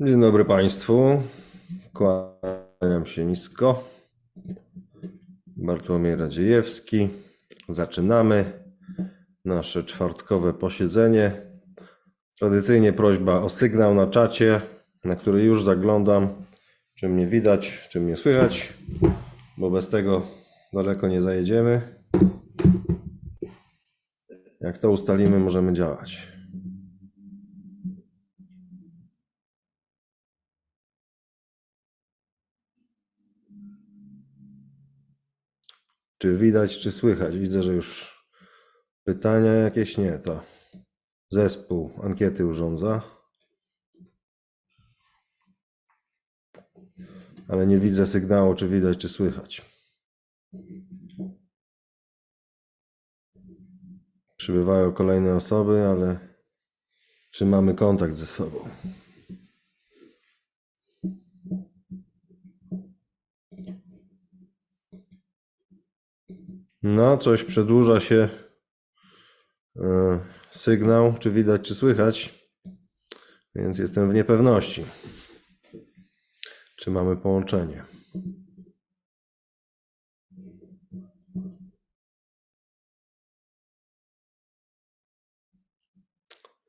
Dzień dobry Państwu. Kłaniam się nisko. Bartłomiej Radziejewski. Zaczynamy nasze czwartkowe posiedzenie. Tradycyjnie prośba o sygnał na czacie, na który już zaglądam, czy mnie widać, czy mnie słychać, bo bez tego daleko nie zajedziemy. Jak to ustalimy, możemy działać. Czy widać, czy słychać? Widzę, że już pytania jakieś nie, to zespół ankiety urządza. Ale nie widzę sygnału, czy widać, czy słychać. Przybywają kolejne osoby, ale czy mamy kontakt ze sobą? No, coś przedłuża się e, sygnał, czy widać, czy słychać, więc jestem w niepewności, czy mamy połączenie.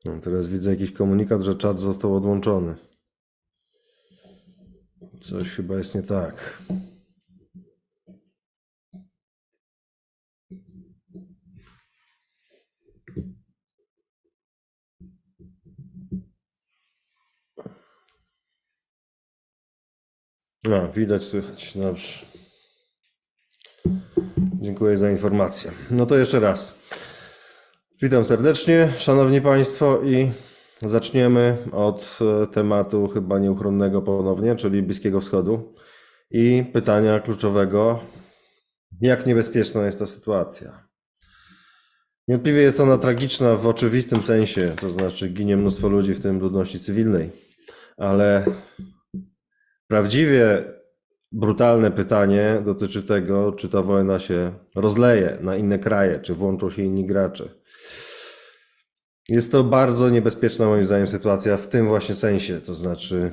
No, teraz widzę jakiś komunikat, że czat został odłączony. Coś chyba jest nie tak. A, widać, słychać. Dobrze. Dziękuję za informację. No to jeszcze raz. Witam serdecznie, Szanowni Państwo, i zaczniemy od e, tematu chyba nieuchronnego ponownie, czyli Bliskiego Wschodu i pytania kluczowego: jak niebezpieczna jest ta sytuacja? Niewątpliwie jest ona tragiczna w oczywistym sensie, to znaczy ginie mnóstwo ludzi, w tym ludności cywilnej, ale Prawdziwie brutalne pytanie dotyczy tego, czy ta wojna się rozleje na inne kraje, czy włączą się inni gracze. Jest to bardzo niebezpieczna, moim zdaniem, sytuacja w tym właśnie sensie. To znaczy,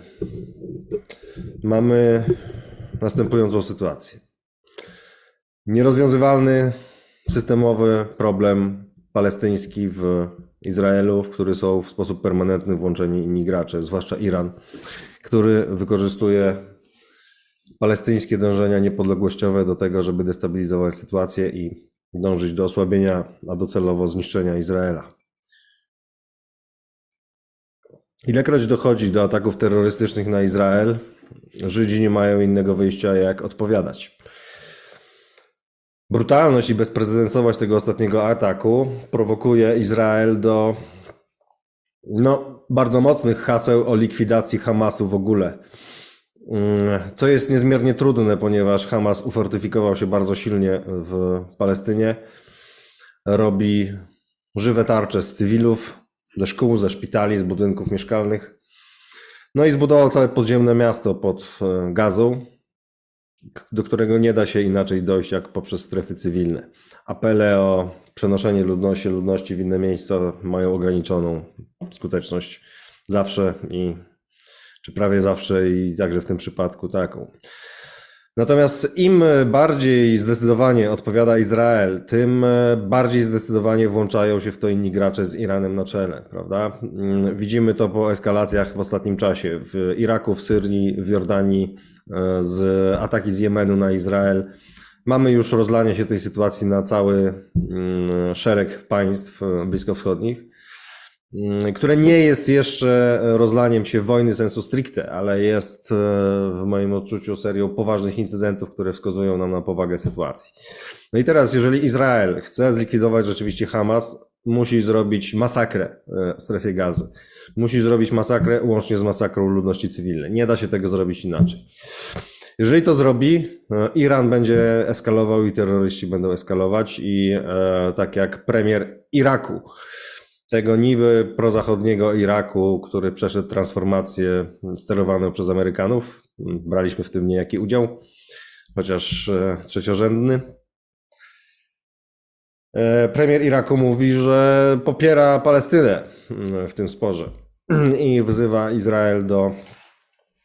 mamy następującą sytuację. Nierozwiązywalny systemowy problem palestyński w Izraelu, w który są w sposób permanentny włączeni inni gracze, zwłaszcza Iran który wykorzystuje palestyńskie dążenia niepodległościowe do tego, żeby destabilizować sytuację i dążyć do osłabienia, a docelowo zniszczenia Izraela. Ilekroć dochodzi do ataków terrorystycznych na Izrael, Żydzi nie mają innego wyjścia, jak odpowiadać. Brutalność i bezprecedensowość tego ostatniego ataku prowokuje Izrael do no, bardzo mocnych haseł o likwidacji Hamasu w ogóle. Mm, co jest niezmiernie trudne, ponieważ Hamas ufortyfikował się bardzo silnie w Palestynie. Robi żywe tarcze z cywilów, ze szkół, ze szpitali, z budynków mieszkalnych. No i zbudował całe podziemne miasto pod e, gazą, do którego nie da się inaczej dojść jak poprzez strefy cywilne. Apele o przenoszenie ludności, ludności w inne miejsca mają ograniczoną skuteczność zawsze i czy prawie zawsze i także w tym przypadku taką. Natomiast im bardziej zdecydowanie odpowiada Izrael, tym bardziej zdecydowanie włączają się w to inni gracze z Iranem na czele, prawda? Widzimy to po eskalacjach w ostatnim czasie w Iraku, w Syrii, w Jordanii, z ataki z Jemenu na Izrael. Mamy już rozlanie się tej sytuacji na cały mm, szereg państw bliskowschodnich, mm, które nie jest jeszcze rozlaniem się wojny sensu stricte, ale jest e, w moim odczuciu serią poważnych incydentów, które wskazują nam na powagę sytuacji. No i teraz, jeżeli Izrael chce zlikwidować rzeczywiście Hamas, musi zrobić masakrę e, w strefie gazy. Musi zrobić masakrę łącznie z masakrą ludności cywilnej. Nie da się tego zrobić inaczej. Jeżeli to zrobi, e, Iran będzie eskalował i terroryści będą eskalować i tak jak premier Iraku, tego niby prozachodniego Iraku, który przeszedł transformację sterowaną przez Amerykanów, braliśmy w tym niejaki udział, chociaż e, trzeciorzędny. E, premier Iraku mówi, że popiera Palestynę mm, w tym sporze i wzywa Izrael do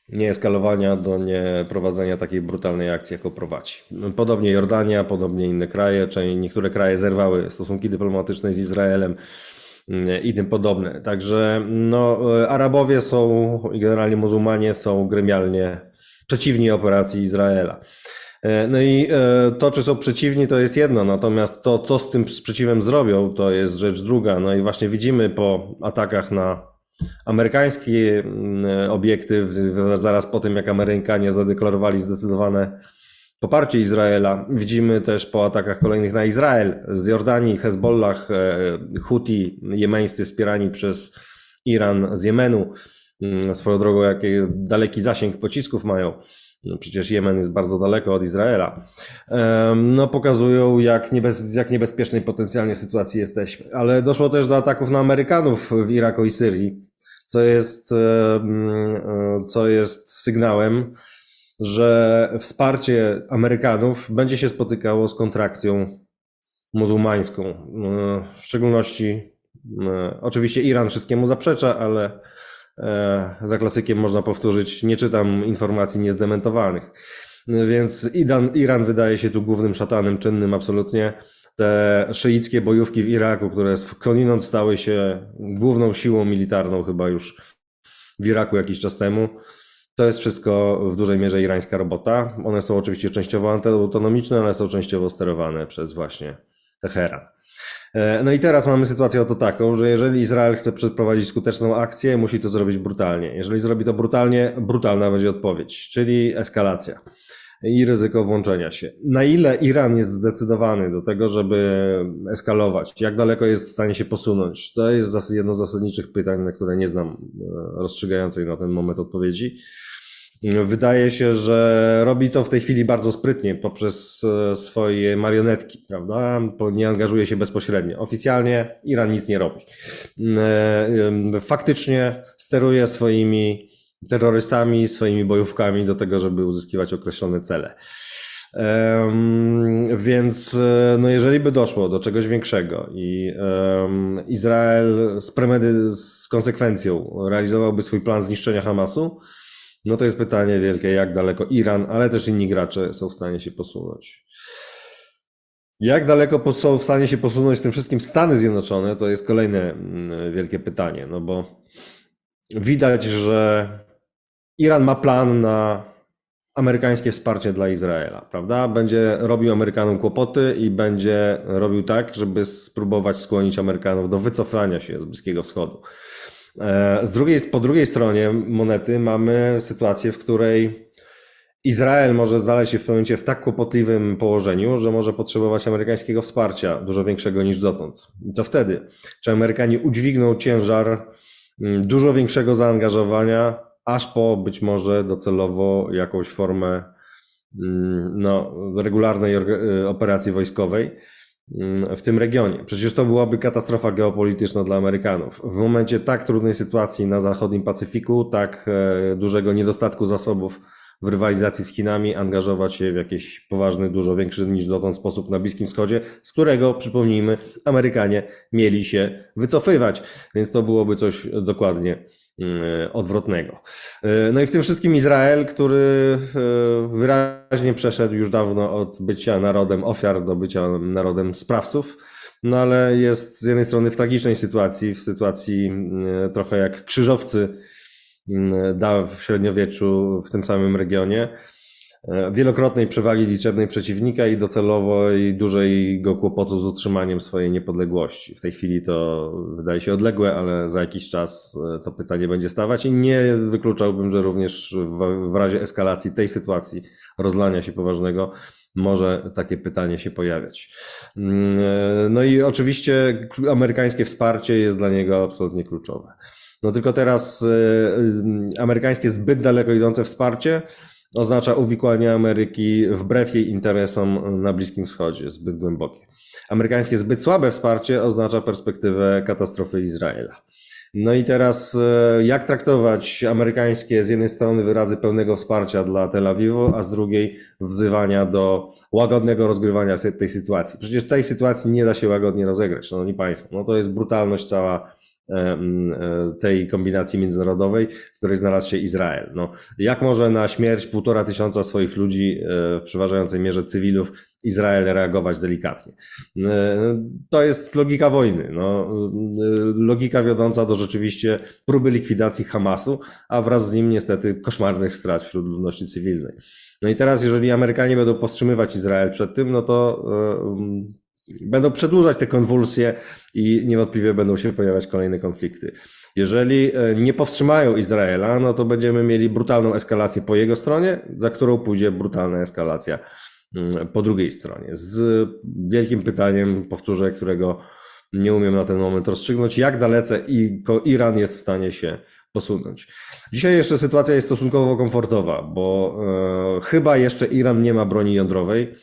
nieeskalowania, do nieprowadzenia takiej brutalnej akcji, jaką prowadzi. Podobnie Jordania, podobnie inne kraje, niektóre kraje zerwały stosunki dyplomatyczne z Izraelem i tym podobne. Także no, Arabowie są, generalnie muzułmanie są gremialnie przeciwni operacji Izraela. E, no i e, to, czy są przeciwni, to jest jedno, natomiast to, co z tym sprzeciwem zrobią, to jest rzecz druga. No i właśnie widzimy po atakach na amerykańskie mm, obiekty, zaraz po tym, jak Amerykanie zadeklarowali zdecydowane poparcie Izraela, widzimy też po atakach kolejnych na Izrael z Jordanii, Hezbollah, e, Houthi, jemeńscy wspierani przez Iran z Jemenu. Mm, swoją drogą, jaki daleki zasięg pocisków mają. No przecież Jemen jest bardzo daleko od Izraela. No, pokazują, jak, niebez, w jak niebezpiecznej potencjalnie sytuacji jesteśmy. Ale doszło też do ataków na Amerykanów w Iraku i Syrii, co jest, e, co jest sygnałem, że wsparcie Amerykanów będzie się spotykało z kontrakcją muzułmańską. E, w szczególności, e, oczywiście Iran wszystkiemu zaprzecza, ale E, za klasykiem można powtórzyć, nie czytam informacji niezdementowanych. Więc Iran, Iran wydaje się tu głównym szatanem czynnym absolutnie. Te szyickie bojówki w Iraku, które skądinąd stały się główną siłą militarną chyba już w Iraku jakiś czas temu, to jest wszystko w dużej mierze irańska robota. One są oczywiście częściowo antyautonomiczne, ale są częściowo sterowane przez właśnie Teheran. E, no i teraz mamy sytuację oto taką, że jeżeli Izrael chce przeprowadzić skuteczną akcję, musi to zrobić brutalnie. Jeżeli zrobi to brutalnie, brutalna będzie odpowiedź, czyli eskalacja i ryzyko włączenia się. Na ile Iran jest zdecydowany do tego, żeby eskalować, jak daleko jest w stanie się posunąć, to jest jedno z zasadniczych pytań, na które nie znam e, rozstrzygającej na ten moment odpowiedzi. Wydaje się, że robi to w tej chwili bardzo sprytnie poprzez e, swoje marionetki, prawda? Nie angażuje się bezpośrednio. Oficjalnie Iran nic nie robi. E, faktycznie steruje swoimi terrorystami, swoimi bojówkami do tego, żeby uzyskiwać określone cele. Um, więc e, no jeżeli by doszło do czegoś większego i um, Izrael z, premedy, z konsekwencją realizowałby swój plan zniszczenia Hamasu, no to jest pytanie wielkie, jak daleko Iran, ale też inni gracze są w stanie się posunąć. Jak daleko są w stanie się posunąć tym wszystkim Stany Zjednoczone, to jest kolejne mm, wielkie pytanie, no bo widać, że Iran ma plan na amerykańskie wsparcie dla Izraela, prawda? Będzie robił Amerykanom kłopoty i będzie robił tak, żeby spróbować skłonić Amerykanów do wycofania się z Bliskiego Wschodu. E, z drugiej, po drugiej stronie monety mamy sytuację, w której Izrael może znaleźć się w tym momencie w tak kłopotliwym położeniu, że może potrzebować amerykańskiego wsparcia, dużo większego niż dotąd. I co wtedy? Czy Amerykanie udźwigną ciężar mm, dużo większego zaangażowania, aż po być może docelowo jakąś formę mm, no, regularnej y, operacji wojskowej? w tym regionie. Przecież to byłaby katastrofa geopolityczna dla Amerykanów. W momencie tak trudnej sytuacji na zachodnim Pacyfiku, tak e, dużego niedostatku zasobów w rywalizacji z Chinami, angażować się w jakiś poważny, dużo większy niż dotąd sposób na Bliskim Wschodzie, z którego, przypomnijmy, Amerykanie mieli się wycofywać. Więc to byłoby coś dokładnie odwrotnego. E, no i w tym wszystkim Izrael, który e, wyraźnie przeszedł już dawno od bycia narodem ofiar do bycia narodem sprawców, no ale jest z jednej strony w tragicznej sytuacji, w sytuacji trochę jak krzyżowcy da w średniowieczu w tym samym regionie, wielokrotnej przewagi liczebnej przeciwnika i docelowo i dużego kłopotu z utrzymaniem swojej niepodległości. W tej chwili to wydaje się odległe, ale za jakiś czas e, to pytanie będzie stawać i nie wykluczałbym, że również w, w razie eskalacji tej sytuacji, rozlania się poważnego, może takie pytanie się pojawiać. Mm, e, no i oczywiście amerykańskie wsparcie jest dla niego absolutnie kluczowe. No tylko teraz amerykańskie zbyt daleko idące wsparcie oznacza uwikłanie Ameryki wbrew jej interesom na Bliskim Wschodzie, zbyt głębokie. Amerykańskie zbyt słabe wsparcie oznacza perspektywę katastrofy Izraela. No i teraz e, jak traktować amerykańskie z jednej strony wyrazy pełnego wsparcia dla Tel Awiwu, a z drugiej wzywania do łagodnego rozgrywania tej sytuacji. Przecież tej sytuacji nie da się łagodnie rozegrać, szanowni państwo. No to jest brutalność cała tej kombinacji międzynarodowej, w której znalazł się Izrael. No, jak może na śmierć półtora tysiąca swoich ludzi, w przeważającej mierze cywilów, Izrael reagować delikatnie. E, to jest logika wojny. No, e, logika wiodąca do rzeczywiście próby likwidacji Hamasu, a wraz z nim niestety koszmarnych strat wśród ludności cywilnej. No i teraz, jeżeli Amerykanie będą powstrzymywać Izrael przed tym, no to e, będą przedłużać te konwulsje i niewątpliwie będą się pojawiać kolejne konflikty. Jeżeli nie powstrzymają Izraela, no to będziemy mieli brutalną eskalację po jego stronie, za którą pójdzie brutalna eskalacja Mm, po drugiej stronie. Z wielkim pytaniem, powtórzę, którego nie umiem na ten moment rozstrzygnąć, jak dalece Iran jest w stanie się posunąć. Dzisiaj jeszcze sytuacja jest stosunkowo komfortowa, bo e, chyba jeszcze Iran nie ma broni jądrowej.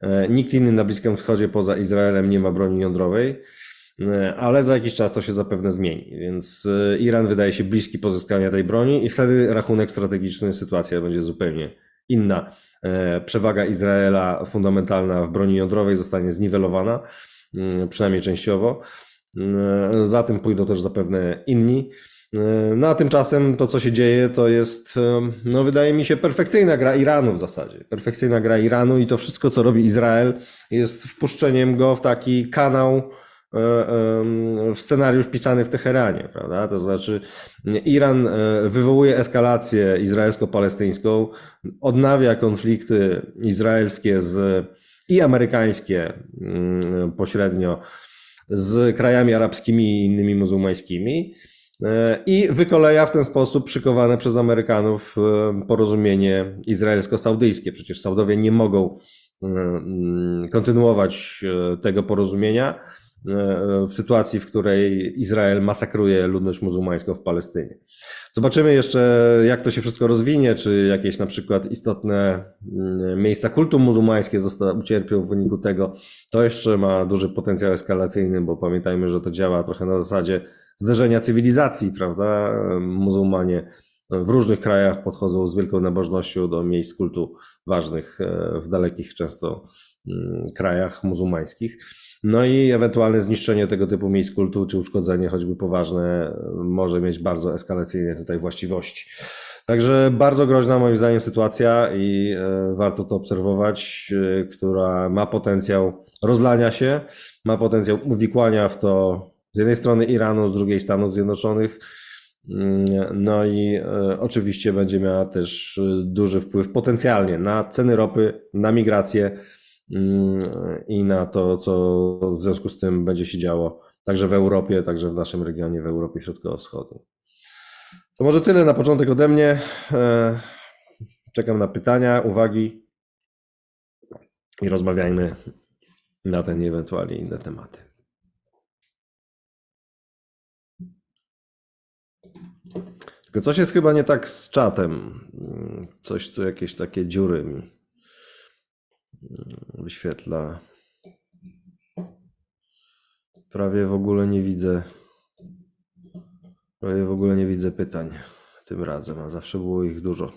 E, nikt inny na Bliskim Wschodzie poza Izraelem nie ma broni jądrowej, e, ale za jakiś czas to się zapewne zmieni. Więc e, Iran wydaje się bliski pozyskania tej broni i wtedy rachunek strategiczny, sytuacja będzie zupełnie inna. Przewaga Izraela fundamentalna w broni jądrowej zostanie zniwelowana, mm, przynajmniej częściowo. Za tym pójdą też zapewne inni. E, no a tymczasem to, co się dzieje, to jest, e, no wydaje mi się, perfekcyjna gra Iranu w zasadzie. Perfekcyjna gra Iranu i to wszystko, co robi Izrael, jest wpuszczeniem go w taki kanał, E, w scenariusz pisany w Teheranie, prawda? To znaczy Iran wywołuje eskalację izraelsko-palestyńską, odnawia konflikty izraelskie z, i amerykańskie mm, pośrednio z krajami arabskimi i innymi muzułmańskimi i wykoleja w ten sposób przykowane przez Amerykanów porozumienie izraelsko-saudyjskie. Przecież Saudowie nie mogą mm, kontynuować tego porozumienia E, w sytuacji, w której Izrael masakruje ludność muzułmańską w Palestynie. Zobaczymy jeszcze, jak to się wszystko rozwinie, czy jakieś na przykład istotne mm, miejsca kultu muzułmańskie ucierpią w wyniku tego. To jeszcze ma duży potencjał eskalacyjny, bo pamiętajmy, że to działa trochę na zasadzie zderzenia cywilizacji, prawda? Muzułmanie w różnych krajach podchodzą z wielką nabożnością do miejsc kultu ważnych e, w dalekich często mm, krajach muzułmańskich. No i ewentualne zniszczenie tego typu miejsc kultu, czy uszkodzenie choćby poważne, może mieć bardzo eskalacyjne tutaj właściwości. Także bardzo groźna moim zdaniem sytuacja i e, warto to obserwować, e, która ma potencjał rozlania się, ma potencjał uwikłania w to z jednej strony Iranu, z drugiej Stanów Zjednoczonych. Mm, no i e, oczywiście będzie miała też duży wpływ potencjalnie na ceny ropy, na migrację, Mm, i na to, co w związku z tym będzie się działo także w Europie, także w naszym regionie, w Europie Środkowo-Wschodniej. To może tyle na początek ode mnie. E, czekam na pytania, uwagi i rozmawiajmy na ten i ewentualnie inne tematy. Tylko coś jest chyba nie tak z czatem. Coś tu jakieś takie dziury mi wyświetla. Prawie w ogóle nie widzę. Prawie w ogóle nie widzę pytań tym razem, a zawsze było ich dużo.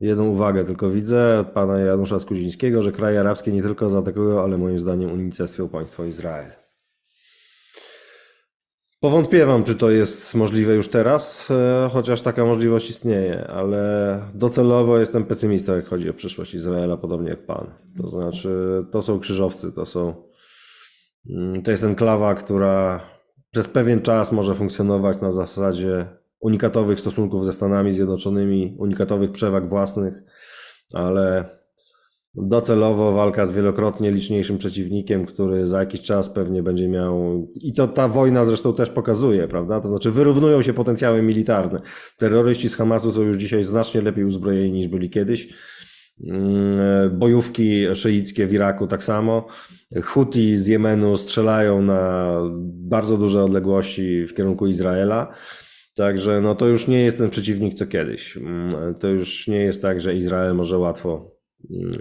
Jedną uwagę tylko widzę od pana Janusza Skuzińskiego, że kraje arabskie nie tylko zaatakują, ale moim zdaniem unicestwią państwo Izrael. Powątpiewam, czy to jest możliwe już teraz, e, chociaż taka możliwość istnieje, ale docelowo jestem pesymistą, jak chodzi o przyszłość Izraela, podobnie jak Pan. To znaczy, to są krzyżowcy, to są. Mm, to jest enklawa, która przez pewien czas może funkcjonować na zasadzie unikatowych stosunków ze Stanami Zjednoczonymi, unikatowych przewag własnych, ale docelowo walka z wielokrotnie liczniejszym przeciwnikiem, który za jakiś czas pewnie będzie miał. I to ta wojna zresztą też pokazuje, prawda? To znaczy wyrównują się potencjały militarne. Terroryści z Hamasu są już dzisiaj znacznie lepiej uzbrojeni niż byli kiedyś. Mm, bojówki szyickie w Iraku tak samo. Huti z Jemenu strzelają na bardzo duże odległości w kierunku Izraela. Także no to już nie jest ten przeciwnik co kiedyś. Mm, to już nie jest tak, że Izrael może łatwo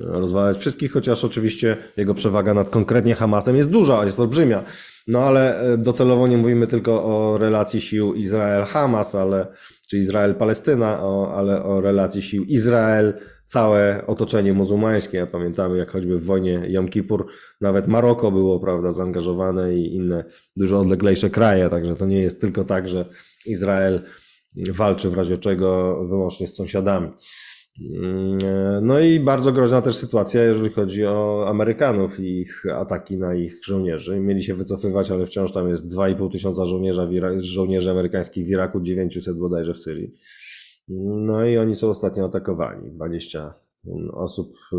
rozwalać wszystkich, chociaż oczywiście jego przewaga nad konkretnie Hamasem jest duża, jest olbrzymia. No ale e, docelowo nie mówimy tylko o relacji sił Izrael-Hamas, ale czy Izrael-Palestyna, ale o relacji sił Izrael, całe otoczenie muzułmańskie. Pamiętamy, jak choćby w wojnie Jom Kippur nawet Maroko było prawda, zaangażowane i inne dużo odleglejsze kraje, także to nie jest tylko tak, że Izrael walczy w razie czego wyłącznie z sąsiadami. No i bardzo groźna też sytuacja, jeżeli chodzi o Amerykanów i ich ataki na ich żołnierzy. Mieli się wycofywać, ale wciąż tam jest 2,5 tysiąca żołnierzy amerykańskich w Iraku, 900 bodajże w Syrii. No i oni są ostatnio atakowani. 20 osób e,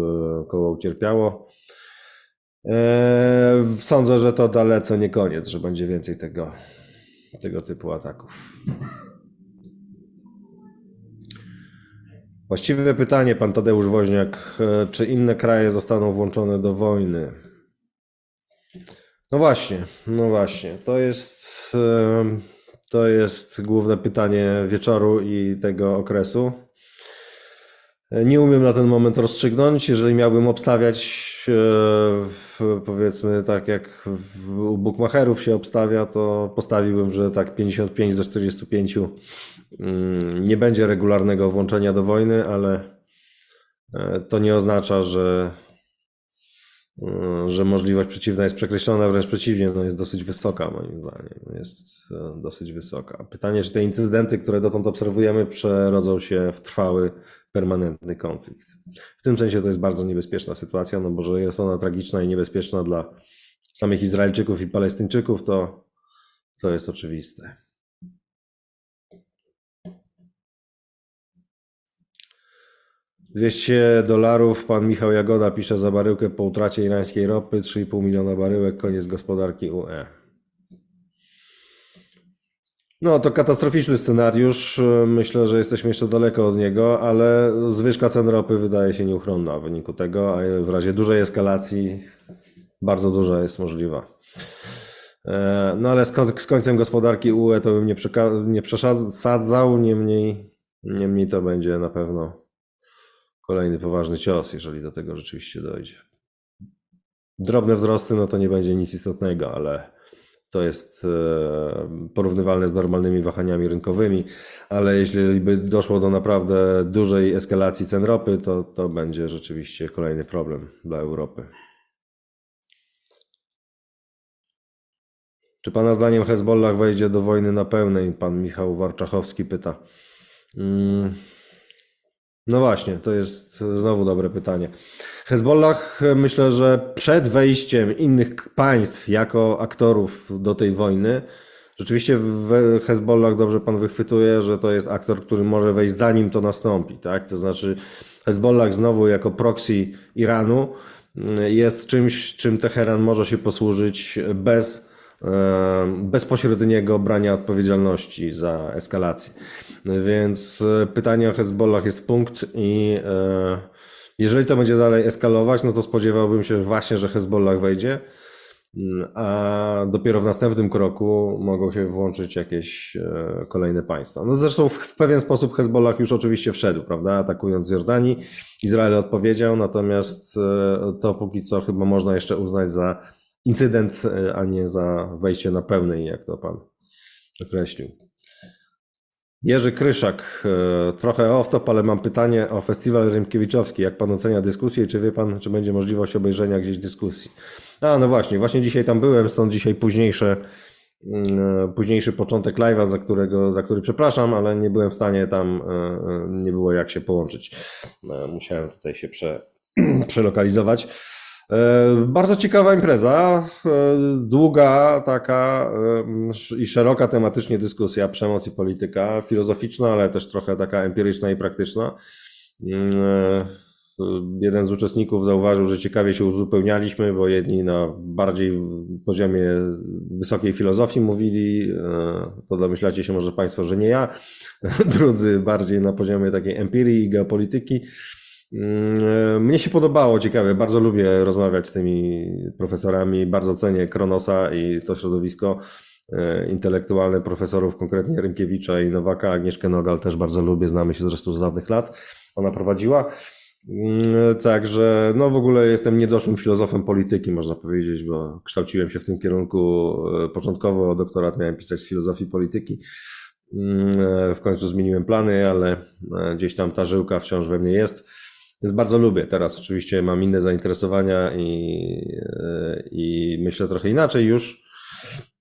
koło ucierpiało. E, sądzę, że to dalece nie koniec, że będzie więcej tego, tego typu ataków. Właściwe pytanie, pan Tadeusz Woźniak. E, czy inne kraje zostaną włączone do wojny? No właśnie, no właśnie. To jest, e, to jest główne pytanie wieczoru i tego okresu. E, nie umiem na ten moment rozstrzygnąć. Jeżeli miałbym obstawiać, powiedzmy tak jak u bookmacherów się obstawia, to postawiłbym, że tak 55 do 45 Mm, nie będzie regularnego włączenia do wojny, ale e, to nie oznacza, że, e, że możliwość przeciwna jest przekreślona, wręcz przeciwnie, no jest dosyć wysoka moim zdaniem. Jest e, dosyć wysoka. Pytanie, czy te incydenty, które dotąd obserwujemy, przerodzą się w trwały, permanentny konflikt. W tym sensie to jest bardzo niebezpieczna sytuacja, no bo że jest ona tragiczna i niebezpieczna dla samych Izraelczyków i Palestyńczyków, to, to jest oczywiste. 200 dolarów pan Michał Jagoda pisze za baryłkę po utracie irańskiej ropy, 3,5 miliona baryłek, koniec gospodarki UE. No to katastroficzny scenariusz. Myślę, że jesteśmy jeszcze daleko od niego, ale zwyżka cen ropy wydaje się nieuchronna w wyniku tego, a w razie dużej eskalacji bardzo duża jest możliwa. E, no ale z, końcem gospodarki UE to bym nie, przesadzał, niemniej, niemniej to będzie na pewno kolejny poważny cios, jeżeli do tego rzeczywiście dojdzie. Drobne wzrosty, no to nie będzie nic istotnego, ale to jest e, porównywalne z normalnymi wahaniami rynkowymi, ale jeśli by doszło do naprawdę dużej eskalacji cen ropy, to, to będzie rzeczywiście kolejny problem dla Europy. Czy Pana zdaniem Hezbollah wejdzie do wojny na pełnej? Pan Michał Warczachowski pyta. Hmm. No właśnie, to jest znowu dobre pytanie. Hezbollah myślę, że przed wejściem innych państw jako aktorów do tej wojny, rzeczywiście w Hezbollah dobrze pan wychwytuje, że to jest aktor, który może wejść zanim to nastąpi, tak? To znaczy Hezbollah znowu jako proxy Iranu jest czymś, czym Teheran może się posłużyć bez bezpośredniego brania odpowiedzialności za eskalację. Więc e, pytanie o Hezbollah jest punkt i e, jeżeli to będzie dalej eskalować, no to spodziewałbym się właśnie, że Hezbollah wejdzie, mm, a dopiero w następnym kroku mogą się włączyć jakieś e, kolejne państwa. No zresztą w pewien sposób Hezbollah już oczywiście wszedł, prawda, atakując Jordanii. Izrael odpowiedział, natomiast to póki co chyba można jeszcze uznać za incydent, a nie za wejście na pełnej, jak to pan określił. Jerzy Kryszak, e, trochę off-top, ale mam pytanie o festiwal Rymkiewiczowski. Jak pan ocenia dyskusję? Czy wie pan, czy będzie możliwość obejrzenia gdzieś dyskusji? A, no właśnie, właśnie dzisiaj tam byłem, stąd dzisiaj późniejsze, mm, e, późniejszy początek live'a, za, za który przepraszam, ale nie byłem w stanie tam, e, nie było jak się połączyć. Musiałem tutaj się prze, przelokalizować. E, bardzo ciekawa impreza, e, długa taka e, i szeroka tematycznie dyskusja, przemoc i polityka, filozoficzna, ale też trochę taka empiryczna i praktyczna. Jeden z uczestników zauważył, że ciekawie się uzupełnialiśmy, bo jedni na bardziej poziomie wysokiej filozofii mówili, to domyślacie się może Państwo, że nie ja, drudzy bardziej na poziomie takiej empirii i geopolityki. Mm, mnie się podobało, ciekawe, bardzo lubię rozmawiać z tymi profesorami, bardzo cenię Kronosa i to środowisko e, intelektualne profesorów, konkretnie Rynkiewicza i Nowaka, Agnieszkę Nogal też bardzo lubię, znamy się zresztą z dawnych lat, ona prowadziła. Mm, także, no w ogóle jestem niedoszłym filozofem polityki, można powiedzieć, bo kształciłem się w tym kierunku e, początkowo. Doktorat miałem pisać z filozofii polityki. Mm, e, w końcu zmieniłem plany, ale e, gdzieś tam ta żyłka wciąż we mnie jest. Więc bardzo lubię. Teraz oczywiście mam inne zainteresowania i, i myślę trochę inaczej już,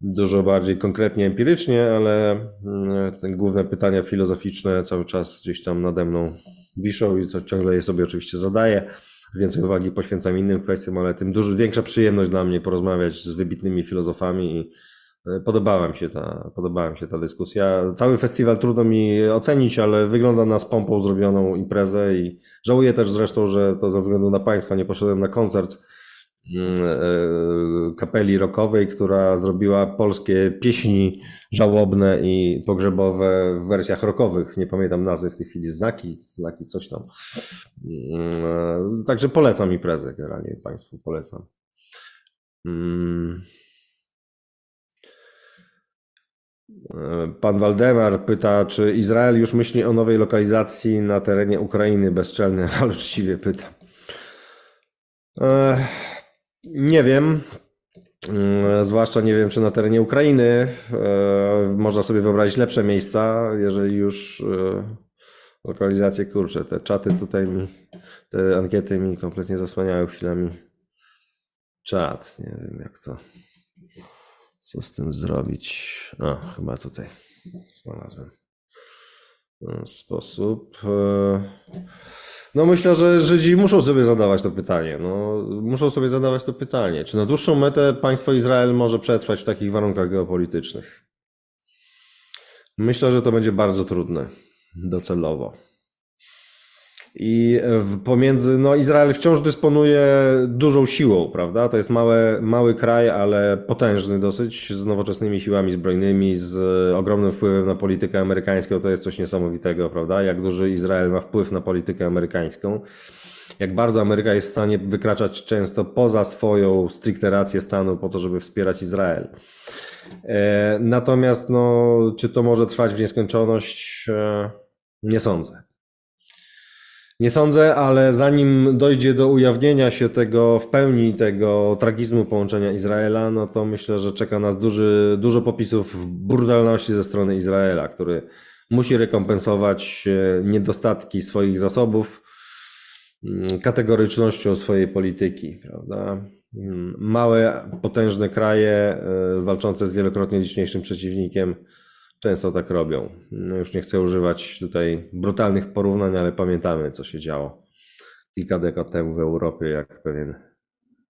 dużo bardziej konkretnie, empirycznie, ale mm, te główne pytania filozoficzne cały czas gdzieś tam nade mną wiszą i co ciągle je sobie oczywiście zadaję. Więcej uwagi poświęcam innym kwestiom, ale tym dużo większa przyjemność dla mnie porozmawiać z wybitnymi filozofami i e, podobała mi się ta, podobała mi się ta dyskusja. Cały festiwal trudno mi ocenić, ale wygląda na z pompą zrobioną imprezę i żałuję też zresztą, że to ze względu na Państwa nie poszedłem na koncert Mm, e, kapeli rockowej, która zrobiła polskie pieśni żałobne i pogrzebowe w wersjach rockowych. Nie pamiętam nazwy w tej chwili, znaki, znaki, coś tam. Mm, e, także polecam imprezę generalnie Państwu, polecam. Pan Waldemar pyta, czy Izrael już myśli o nowej lokalizacji na terenie Ukrainy? Bezczelny, ale uczciwie pyta. Nie wiem. Mm, zwłaszcza nie wiem, czy na terenie Ukrainy można sobie wyobrazić lepsze miejsca, jeżeli już e, lokalizacje kurcze. Te czaty tutaj mi, te ankiety mi kompletnie zasłaniają chwilami czat. Nie wiem, jak to, co z tym zrobić. O, chyba tutaj znalazłem sposób. E, no myślę, że Żydzi muszą sobie zadawać to pytanie. No, muszą sobie zadawać to pytanie, czy na dłuższą metę państwo Izrael może przetrwać w takich warunkach geopolitycznych? Myślę, że to będzie bardzo trudne docelowo. I pomiędzy, no Izrael wciąż dysponuje dużą siłą, prawda? To jest małe, mały kraj, ale potężny dosyć, z nowoczesnymi siłami zbrojnymi, z ogromnym wpływem na politykę amerykańską. To jest coś niesamowitego, prawda? Jak duży Izrael ma wpływ na politykę amerykańską. Jak bardzo Ameryka jest w stanie wykraczać często poza swoją stricte rację stanu po to, żeby wspierać Izrael. E, natomiast, no, czy to może trwać w nieskończoność? E, nie sądzę. Nie sądzę, ale zanim dojdzie do ujawnienia się tego w pełni tego tragizmu połączenia Izraela, no to myślę, że czeka nas duży, dużo popisów brutalności ze strony Izraela, który musi rekompensować e, niedostatki swoich zasobów mm, kategorycznością swojej polityki, prawda? Mm, małe, potężne kraje e, walczące z wielokrotnie liczniejszym przeciwnikiem często tak robią. No już nie chcę używać tutaj brutalnych porównań, ale pamiętamy, co się działo kilka dekad temu w Europie, jak pewien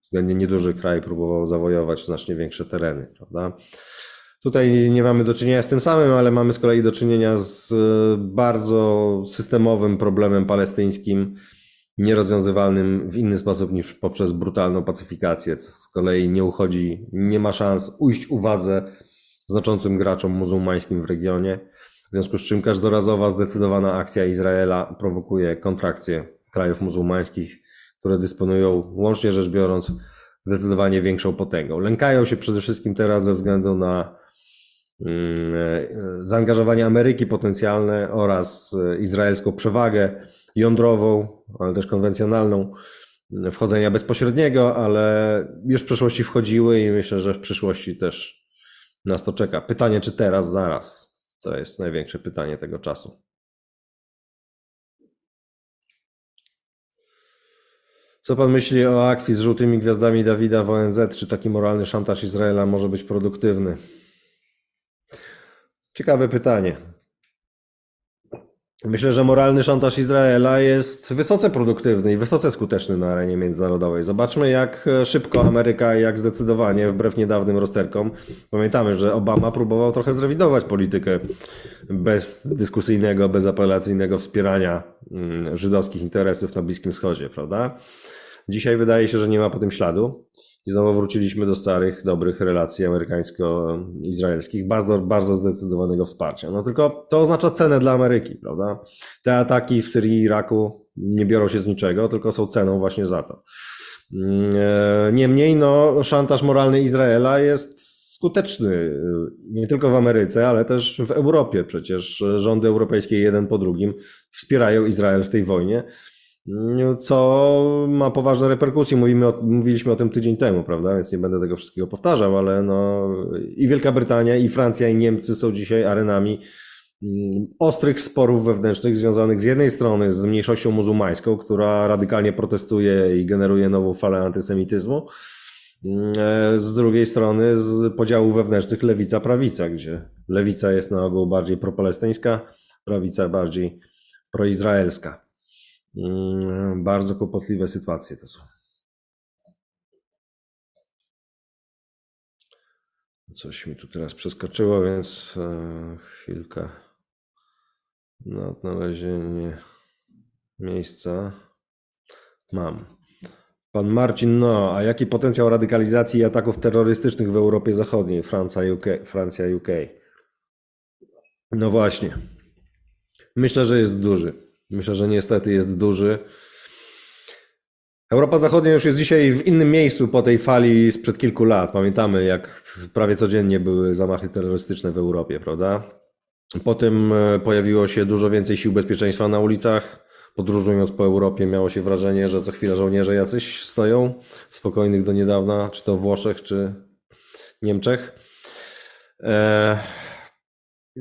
względnie nieduży kraj próbował zawojować znacznie większe tereny, prawda? Tutaj nie mamy do czynienia z tym samym, ale mamy z kolei do czynienia z bardzo systemowym problemem palestyńskim, nierozwiązywalnym w inny sposób niż poprzez brutalną pacyfikację, co z kolei nie uchodzi, nie ma szans ujść uwadze znaczącym graczom muzułmańskim w regionie, w związku z czym każdorazowa zdecydowana akcja Izraela prowokuje kontrakcję krajów muzułmańskich, które dysponują, łącznie rzecz biorąc, zdecydowanie większą potęgą. Lękają się przede wszystkim teraz ze względu na mm, e, zaangażowanie Ameryki potencjalne oraz e, izraelską przewagę jądrową, ale też konwencjonalną wchodzenia bezpośredniego, ale już w przeszłości wchodziły i myślę, że w przyszłości też nas to czeka. Pytanie, czy teraz, zaraz? To jest największe pytanie tego czasu. Co pan myśli o akcji z żółtymi gwiazdami Dawida w ONZ? Czy taki moralny szantaż Izraela może być produktywny? Ciekawe pytanie. Myślę, że moralny szantaż Izraela jest wysoce produktywny i wysoce skuteczny na arenie międzynarodowej. Zobaczmy, jak szybko Ameryka i jak zdecydowanie, wbrew niedawnym rozterkom, pamiętamy, że Obama próbował trochę zrewidować politykę bezdyskusyjnego, bezapelacyjnego wspierania mm, żydowskich interesów na Bliskim Wschodzie, prawda? Dzisiaj wydaje się, że nie ma po tym śladu. I znowu wróciliśmy do starych, dobrych relacji amerykańsko-izraelskich, bardzo, bardzo zdecydowanego wsparcia. No tylko to oznacza cenę dla Ameryki, prawda? Te ataki w Syrii i Iraku nie biorą się z niczego, tylko są ceną właśnie za to. Mm, e, niemniej, no, szantaż moralny Izraela jest skuteczny e, nie tylko w Ameryce, ale też w Europie. Przecież rządy europejskie jeden po drugim wspierają Izrael w tej wojnie. Co ma poważne reperkusje. Mówimy o, mówiliśmy o tym tydzień temu, prawda? Więc nie będę tego wszystkiego powtarzał, ale no, i Wielka Brytania, i Francja, i Niemcy są dzisiaj arenami mm, ostrych sporów wewnętrznych związanych z jednej strony z mniejszością muzułmańską, która radykalnie protestuje i generuje nową falę antysemityzmu, mm, e, z drugiej strony z podziałów wewnętrznych lewica-prawica, gdzie lewica jest na ogół bardziej propalestyńska, prawica bardziej proizraelska. Mm, bardzo kłopotliwe sytuacje to są. Coś mi tu teraz przeskoczyło, więc e, chwilkę na odnalezienie miejsca mam. Pan Marcin, no, a jaki potencjał radykalizacji i ataków terrorystycznych w Europie Zachodniej, Francja, UK? Francja, UK? No właśnie. Myślę, że jest duży. Myślę, że niestety jest duży. Europa Zachodnia już jest dzisiaj w innym miejscu po tej fali sprzed kilku lat. Pamiętamy, jak prawie codziennie były zamachy terrorystyczne w Europie, prawda? Potem e, pojawiło się dużo więcej sił bezpieczeństwa na ulicach. Podróżując po Europie, miało się wrażenie, że co chwila żołnierze jacyś stoją w spokojnych do niedawna, czy to Włoszech, czy Niemczech. Eee,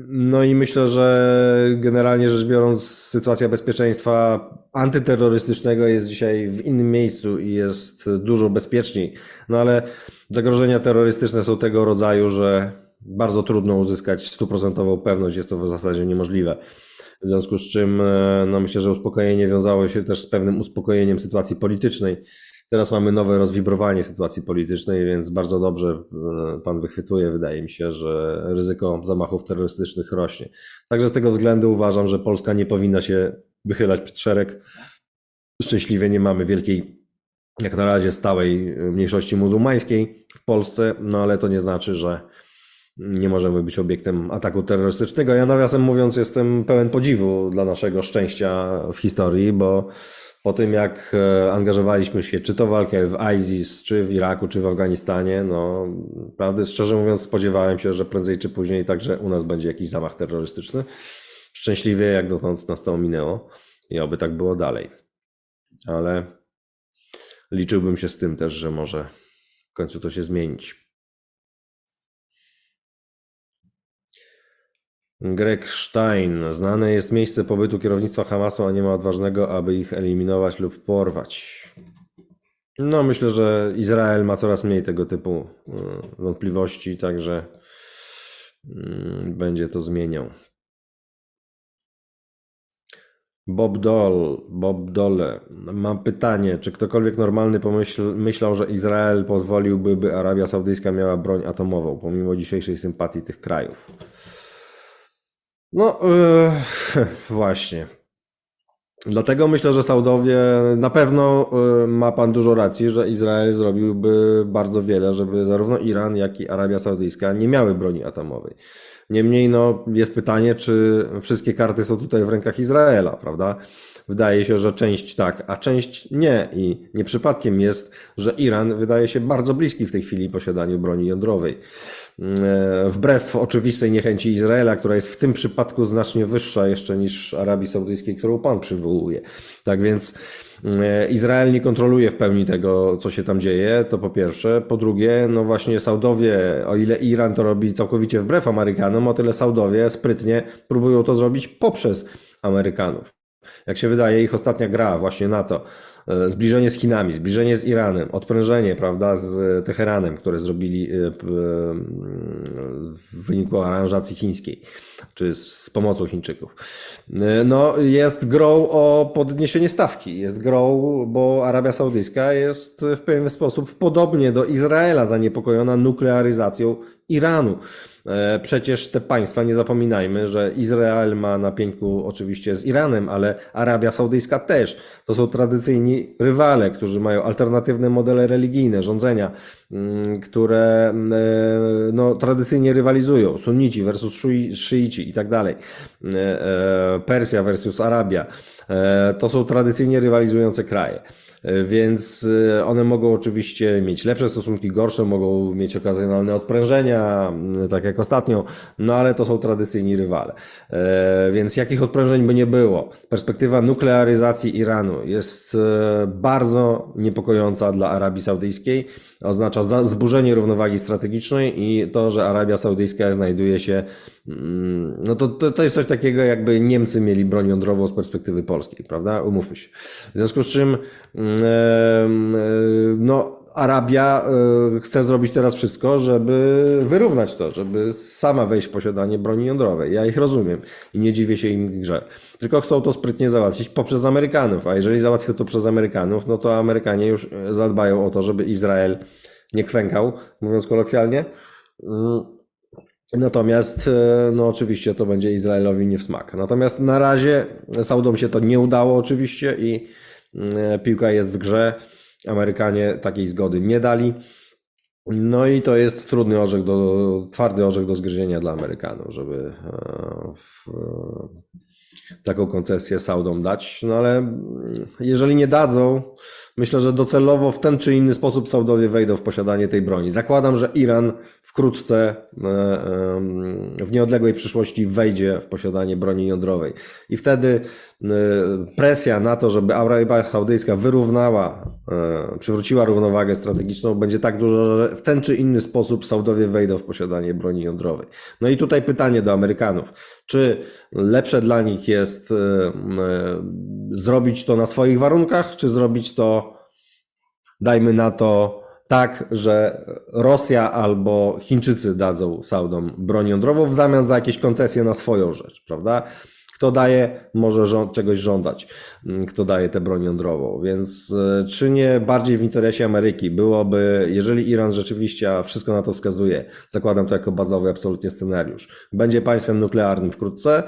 no i myślę, że generalnie rzecz biorąc, sytuacja bezpieczeństwa antyterrorystycznego jest dzisiaj w innym miejscu i jest dużo bezpieczniej. No ale zagrożenia terrorystyczne są tego rodzaju, że bardzo trudno uzyskać stuprocentową pewność, jest to w zasadzie niemożliwe. W związku z czym e, no myślę, że uspokojenie wiązało się też z pewnym uspokojeniem sytuacji politycznej. Teraz mamy nowe rozwibrowanie sytuacji politycznej, więc bardzo dobrze e, pan wychwytuje, wydaje mi się, że ryzyko zamachów terrorystycznych rośnie. Także z tego względu uważam, że Polska nie powinna się wychylać przed szereg. Szczęśliwie nie mamy wielkiej, jak na razie, stałej mniejszości muzułmańskiej w Polsce, no ale to nie znaczy, że nie możemy być obiektem ataku terrorystycznego. Ja nawiasem mówiąc, jestem pełen podziwu dla naszego szczęścia w historii, bo po tym jak e, angażowaliśmy się, czy to walkę w ISIS, czy w Iraku, czy w Afganistanie, no prawdę szczerze mówiąc spodziewałem się, że prędzej czy później także u nas będzie jakiś zamach terrorystyczny. Szczęśliwie jak dotąd nas to ominęło i oby tak było dalej. Ale liczyłbym się z tym też, że może w końcu to się zmienić. Greg Stein. Znane jest miejsce pobytu kierownictwa Hamasu, a nie ma odważnego, aby ich eliminować lub porwać. No, myślę, że Izrael ma coraz mniej tego typu y, wątpliwości, także mm, będzie to zmieniał. Bob Dole, Bob Dole. Mam pytanie, czy ktokolwiek normalny pomyśl, myślał, że Izrael pozwoliłby, by Arabia Saudyjska miała broń atomową, pomimo dzisiejszej sympatii tych krajów? No, yy, właśnie. Dlatego myślę, że Saudowie na pewno yy, ma pan dużo racji, że Izrael zrobiłby bardzo wiele, żeby zarówno Iran, jak i Arabia Saudyjska nie miały broni atomowej. Niemniej no, jest pytanie, czy wszystkie karty są tutaj w rękach Izraela, prawda? Wydaje się, że część tak, a część nie. I nie przypadkiem jest, że Iran wydaje się bardzo bliski w tej chwili posiadaniu broni jądrowej. E, wbrew oczywistej niechęci Izraela, która jest w tym przypadku znacznie wyższa jeszcze niż Arabii Saudyjskiej, którą Pan przywołuje. Tak więc e, Izrael nie kontroluje w pełni tego, co się tam dzieje, to po pierwsze. Po drugie, no właśnie Saudowie, o ile Iran to robi całkowicie wbrew Amerykanom, o tyle Saudowie sprytnie próbują to zrobić poprzez Amerykanów. Jak się wydaje, ich ostatnia gra właśnie na to, E, zbliżenie z Chinami, zbliżenie z Iranem, odprężenie, prawda, z Teheranem, które zrobili e, w wyniku aranżacji chińskiej, czy z pomocą Chińczyków. E, no, jest grą o podniesienie stawki, jest grą, bo Arabia Saudyjska jest w pewien sposób podobnie do Izraela zaniepokojona nuklearyzacją Iranu. E, przecież te państwa, nie zapominajmy, że Izrael ma na oczywiście z Iranem, ale Arabia Saudyjska też. To są tradycyjni rywale, którzy mają alternatywne modele religijne, rządzenia, mm, które mm, e, no, tradycyjnie rywalizują. Sunnici versus szyici i tak dalej. E, Persja versus Arabia. To są tradycyjnie rywalizujące kraje. Więc one mogą oczywiście mieć lepsze stosunki, gorsze, mogą mieć okazjonalne odprężenia, tak jak ostatnio, no ale to są tradycyjni rywale. Więc jakich odprężeń by nie było, perspektywa nuklearyzacji Iranu jest bardzo niepokojąca dla Arabii Saudyjskiej oznacza zburzenie równowagi strategicznej i to, że Arabia Saudyjska znajduje się, mm, no to, to, to jest coś takiego, jakby Niemcy mieli broń jądrową z perspektywy polskiej, prawda? Umówmy się. W związku z czym, mm, no, Arabia e, chce zrobić teraz wszystko, żeby wyrównać to, żeby sama wejść w posiadanie broni jądrowej. Ja ich rozumiem i nie dziwię się im grze. Tylko chcą to sprytnie załatwić poprzez Amerykanów, a jeżeli załatwią to przez Amerykanów, no to Amerykanie już e, zadbają o to, żeby Izrael nie kwękał, mówiąc kolokwialnie. Mm. Natomiast, e, no oczywiście to będzie Izraelowi nie w smak. Natomiast na razie Saudom się to nie udało oczywiście i piłka jest w grze. Amerykanie takiej zgody nie dali. No i to jest trudny orzech, do, twardy orzech do zgryzienia dla Amerykanów, żeby e, w, taką koncesję Saudom dać. No ale jeżeli nie dadzą, myślę, że docelowo w ten czy inny sposób Saudowie wejdą w posiadanie tej broni. Zakładam, że Iran wkrótce e, w nieodległej przyszłości wejdzie w posiadanie broni jądrowej. I wtedy e, presja na to, żeby Arabia Saudyjska wyrównała, e, przywróciła równowagę strategiczną, będzie tak duża, że w ten czy inny sposób Saudowie wejdą w posiadanie broni jądrowej. No i tutaj pytanie do Amerykanów. Czy lepsze dla nich jest zrobić to na swoich warunkach, czy zrobić to, dajmy na to, tak, że Rosja albo Chińczycy dadzą Saudom broń jądrową w zamian za jakieś koncesje na swoją rzecz, prawda? Kto daje, może żąd czegoś żądać, mm, kto daje tę broń jądrową. Więc e, czy nie bardziej w interesie Ameryki byłoby, jeżeli Iran rzeczywiście, a wszystko na to wskazuje, zakładam to jako bazowy absolutnie scenariusz, będzie państwem nuklearnym wkrótce,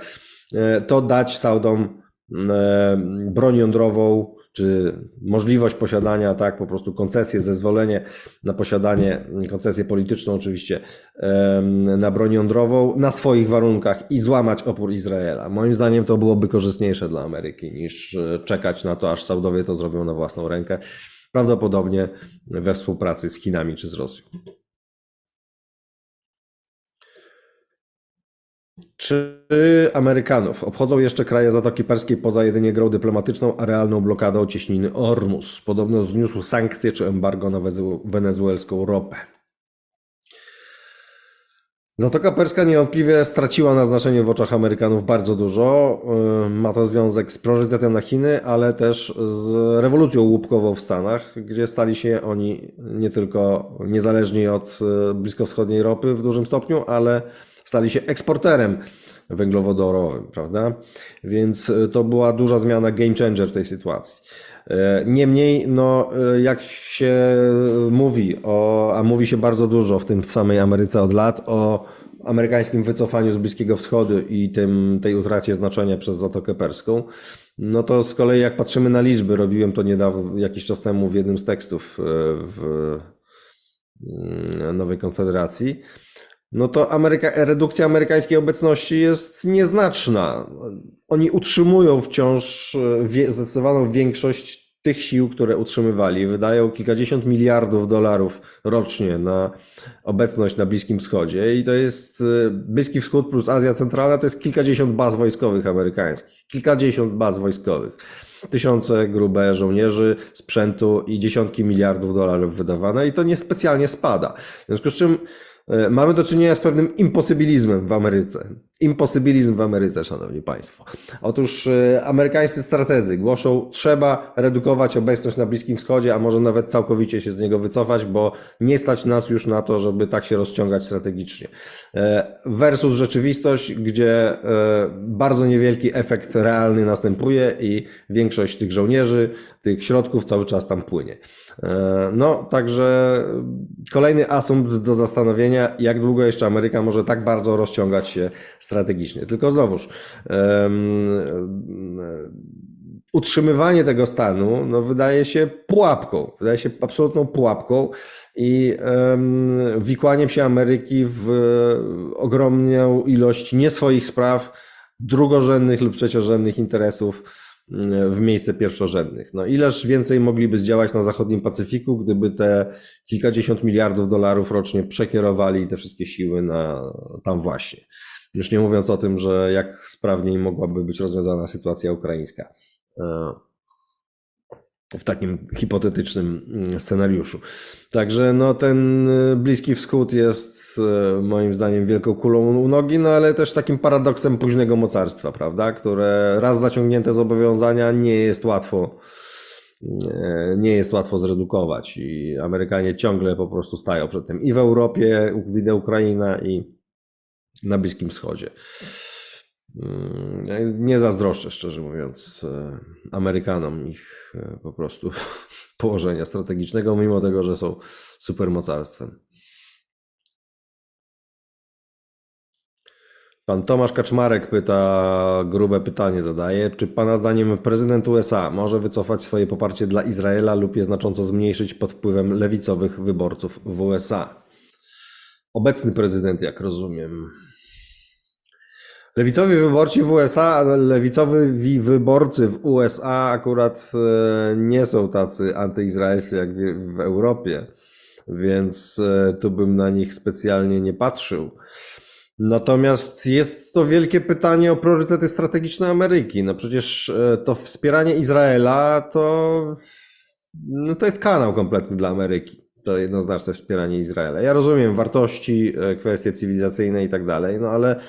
e, to dać Saudom e, broń jądrową czy możliwość posiadania, tak, po prostu koncesję, zezwolenie na posiadanie, koncesję polityczną oczywiście, na broń jądrową na swoich warunkach i złamać opór Izraela. Moim zdaniem to byłoby korzystniejsze dla Ameryki niż e, czekać na to, aż Saudowie to zrobią na własną rękę. Prawdopodobnie we współpracy z Chinami czy z Rosją. Czy Amerykanów obchodzą jeszcze kraje Zatoki Perskiej poza jedynie grą dyplomatyczną, a realną blokadą cieśniny Ormus? Podobno zniósł sankcje czy embargo na wenezuelską ropę. Zatoka Perska niewątpliwie straciła na znaczeniu w oczach Amerykanów bardzo dużo. Ma to związek z priorytetem na Chiny, ale też z rewolucją łupkową w Stanach, gdzie stali się oni nie tylko niezależni od y, bliskowschodniej ropy w dużym stopniu, ale stali się eksporterem węglowodorowym, prawda? Więc e, to była duża zmiana, game changer w tej sytuacji. E, niemniej, no, e, jak się mówi, o, a mówi się bardzo dużo w tym w samej Ameryce od lat, o amerykańskim wycofaniu z Bliskiego Wschodu i tym, tej utracie znaczenia przez Zatokę Perską, no to z kolei jak patrzymy na liczby, robiłem to niedawno, jakiś czas temu w jednym z tekstów w mm, Nowej Konfederacji, no to Ameryka, redukcja amerykańskiej obecności jest nieznaczna. Oni utrzymują wciąż e, zdecydowaną większość tych sił, które utrzymywali. Wydają kilkadziesiąt miliardów dolarów rocznie na obecność na Bliskim Wschodzie i to jest e, Bliski Wschód plus Azja Centralna to jest kilkadziesiąt baz wojskowych amerykańskich. Kilkadziesiąt baz wojskowych. Tysiące grube żołnierzy, sprzętu i dziesiątki miliardów dolarów wydawane i to niespecjalnie spada. W związku z czym mamy do czynienia z pewnym imposybilizmem w Ameryce. Imposybilizm w Ameryce, szanowni państwo. Otóż e, amerykańscy strategzy głoszą, trzeba redukować obecność na Bliskim Wschodzie, a może nawet całkowicie się z niego wycofać, bo nie stać nas już na to, żeby tak się rozciągać strategicznie. E, versus rzeczywistość, gdzie bardzo niewielki efekt realny następuje i większość tych żołnierzy, tych środków cały czas tam płynie. E, no, także kolejny asumpt do zastanowienia, jak długo jeszcze Ameryka może tak bardzo rozciągać się strategicznie. Tylko znowuż, um, utrzymywanie tego stanu no, wydaje się pułapką, wydaje się absolutną pułapką i um, wikłaniem się Ameryki w ogromną ilość nie swoich spraw, drugorzędnych lub trzeciorzędnych interesów w miejsce pierwszorzędnych. No ileż więcej mogliby zdziałać na zachodnim Pacyfiku, gdyby te kilkadziesiąt miliardów dolarów rocznie przekierowali te wszystkie siły na tam właśnie. Już nie mówiąc o tym, że jak sprawniej mogłaby być rozwiązana sytuacja ukraińska w takim hipotetycznym mm, scenariuszu. Także no, ten y, Bliski Wschód jest y, moim zdaniem wielką kulą u nogi, no ale też takim paradoksem późnego mocarstwa, prawda? Które raz zaciągnięte zobowiązania nie jest łatwo nie jest łatwo zredukować i Amerykanie ciągle po prostu stają przed tym i w Europie, widzę Ukraina i na Bliskim Wschodzie. Mm, nie zazdroszczę, szczerze mówiąc, e, Amerykanom ich e, po prostu położenia strategicznego, mimo tego, że są supermocarstwem. Pan Tomasz Kaczmarek pyta, grube pytanie zadaje. Czy Pana zdaniem prezydent USA może wycofać swoje poparcie dla Izraela lub je znacząco zmniejszyć pod wpływem lewicowych wyborców w USA? Obecny prezydent, jak rozumiem. Lewicowi wyborcy w USA, lewicowi wyborcy w USA akurat e, nie są tacy antyizraelscy jak w Europie, więc e, tu bym na nich specjalnie nie patrzył. Natomiast jest to wielkie pytanie o priorytety strategiczne Ameryki. No przecież e, to wspieranie Izraela to, no to jest kanał kompletny dla Ameryki. To jednoznaczne wspieranie Izraela. Ja rozumiem wartości, kwestie cywilizacyjne i tak dalej, no ale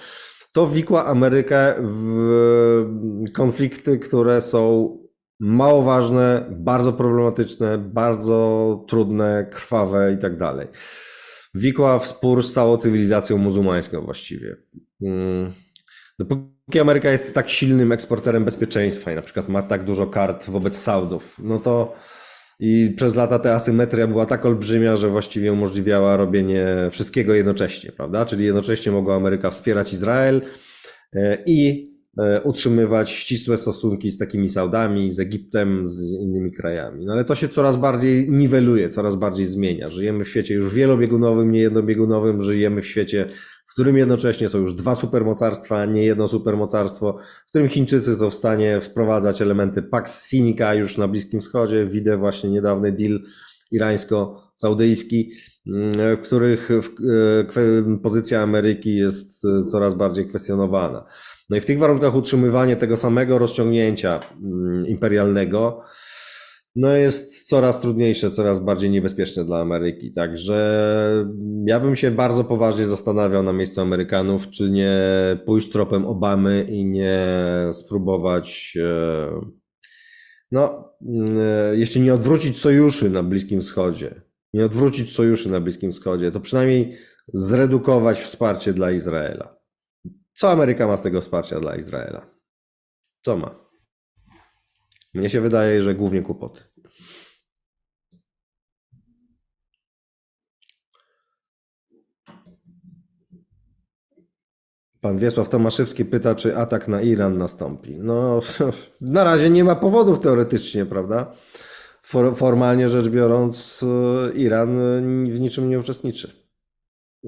to wikła Amerykę w konflikty, które są mało ważne, bardzo problematyczne, bardzo trudne, krwawe i tak dalej. Wikła w spór z całą cywilizacją muzułmańską właściwie. Mm. Dopóki Ameryka jest tak silnym eksporterem bezpieczeństwa i na przykład ma tak dużo kart wobec Saudów, no to i przez lata ta asymetria była tak olbrzymia, że właściwie umożliwiała robienie wszystkiego jednocześnie, prawda? Czyli jednocześnie mogła Ameryka wspierać Izrael e, i e, utrzymywać ścisłe stosunki z takimi Saudami, z Egiptem, z innymi krajami. No ale to się coraz bardziej niweluje, coraz bardziej zmienia. Żyjemy w świecie już wielobiegunowym, nie jednobiegunowym, żyjemy w świecie w którym jednocześnie są już dwa supermocarstwa, nie jedno supermocarstwo, w którym Chińczycy są w stanie wprowadzać elementy Pax Sinica już na Bliskim Wschodzie. Widzę właśnie niedawny deal irańsko-saudyjski, w których e, pozycja Ameryki jest e, coraz bardziej kwestionowana. No i w tych warunkach utrzymywanie tego samego rozciągnięcia mm, imperialnego no jest coraz trudniejsze, coraz bardziej niebezpieczne dla Ameryki. Także ja bym się bardzo poważnie zastanawiał na miejscu Amerykanów, czy nie pójść tropem Obamy i nie spróbować, e, no, e, jeśli nie odwrócić sojuszy na Bliskim Wschodzie, nie odwrócić sojuszy na Bliskim Wschodzie, to przynajmniej zredukować wsparcie dla Izraela. Co Ameryka ma z tego wsparcia dla Izraela? Co ma? Mnie się wydaje, że głównie kłopoty. Pan Wiesław Tomaszewski pyta, czy atak na Iran nastąpi. No, na razie nie ma powodów teoretycznie, prawda? formalnie rzecz biorąc, Iran w niczym nie uczestniczy.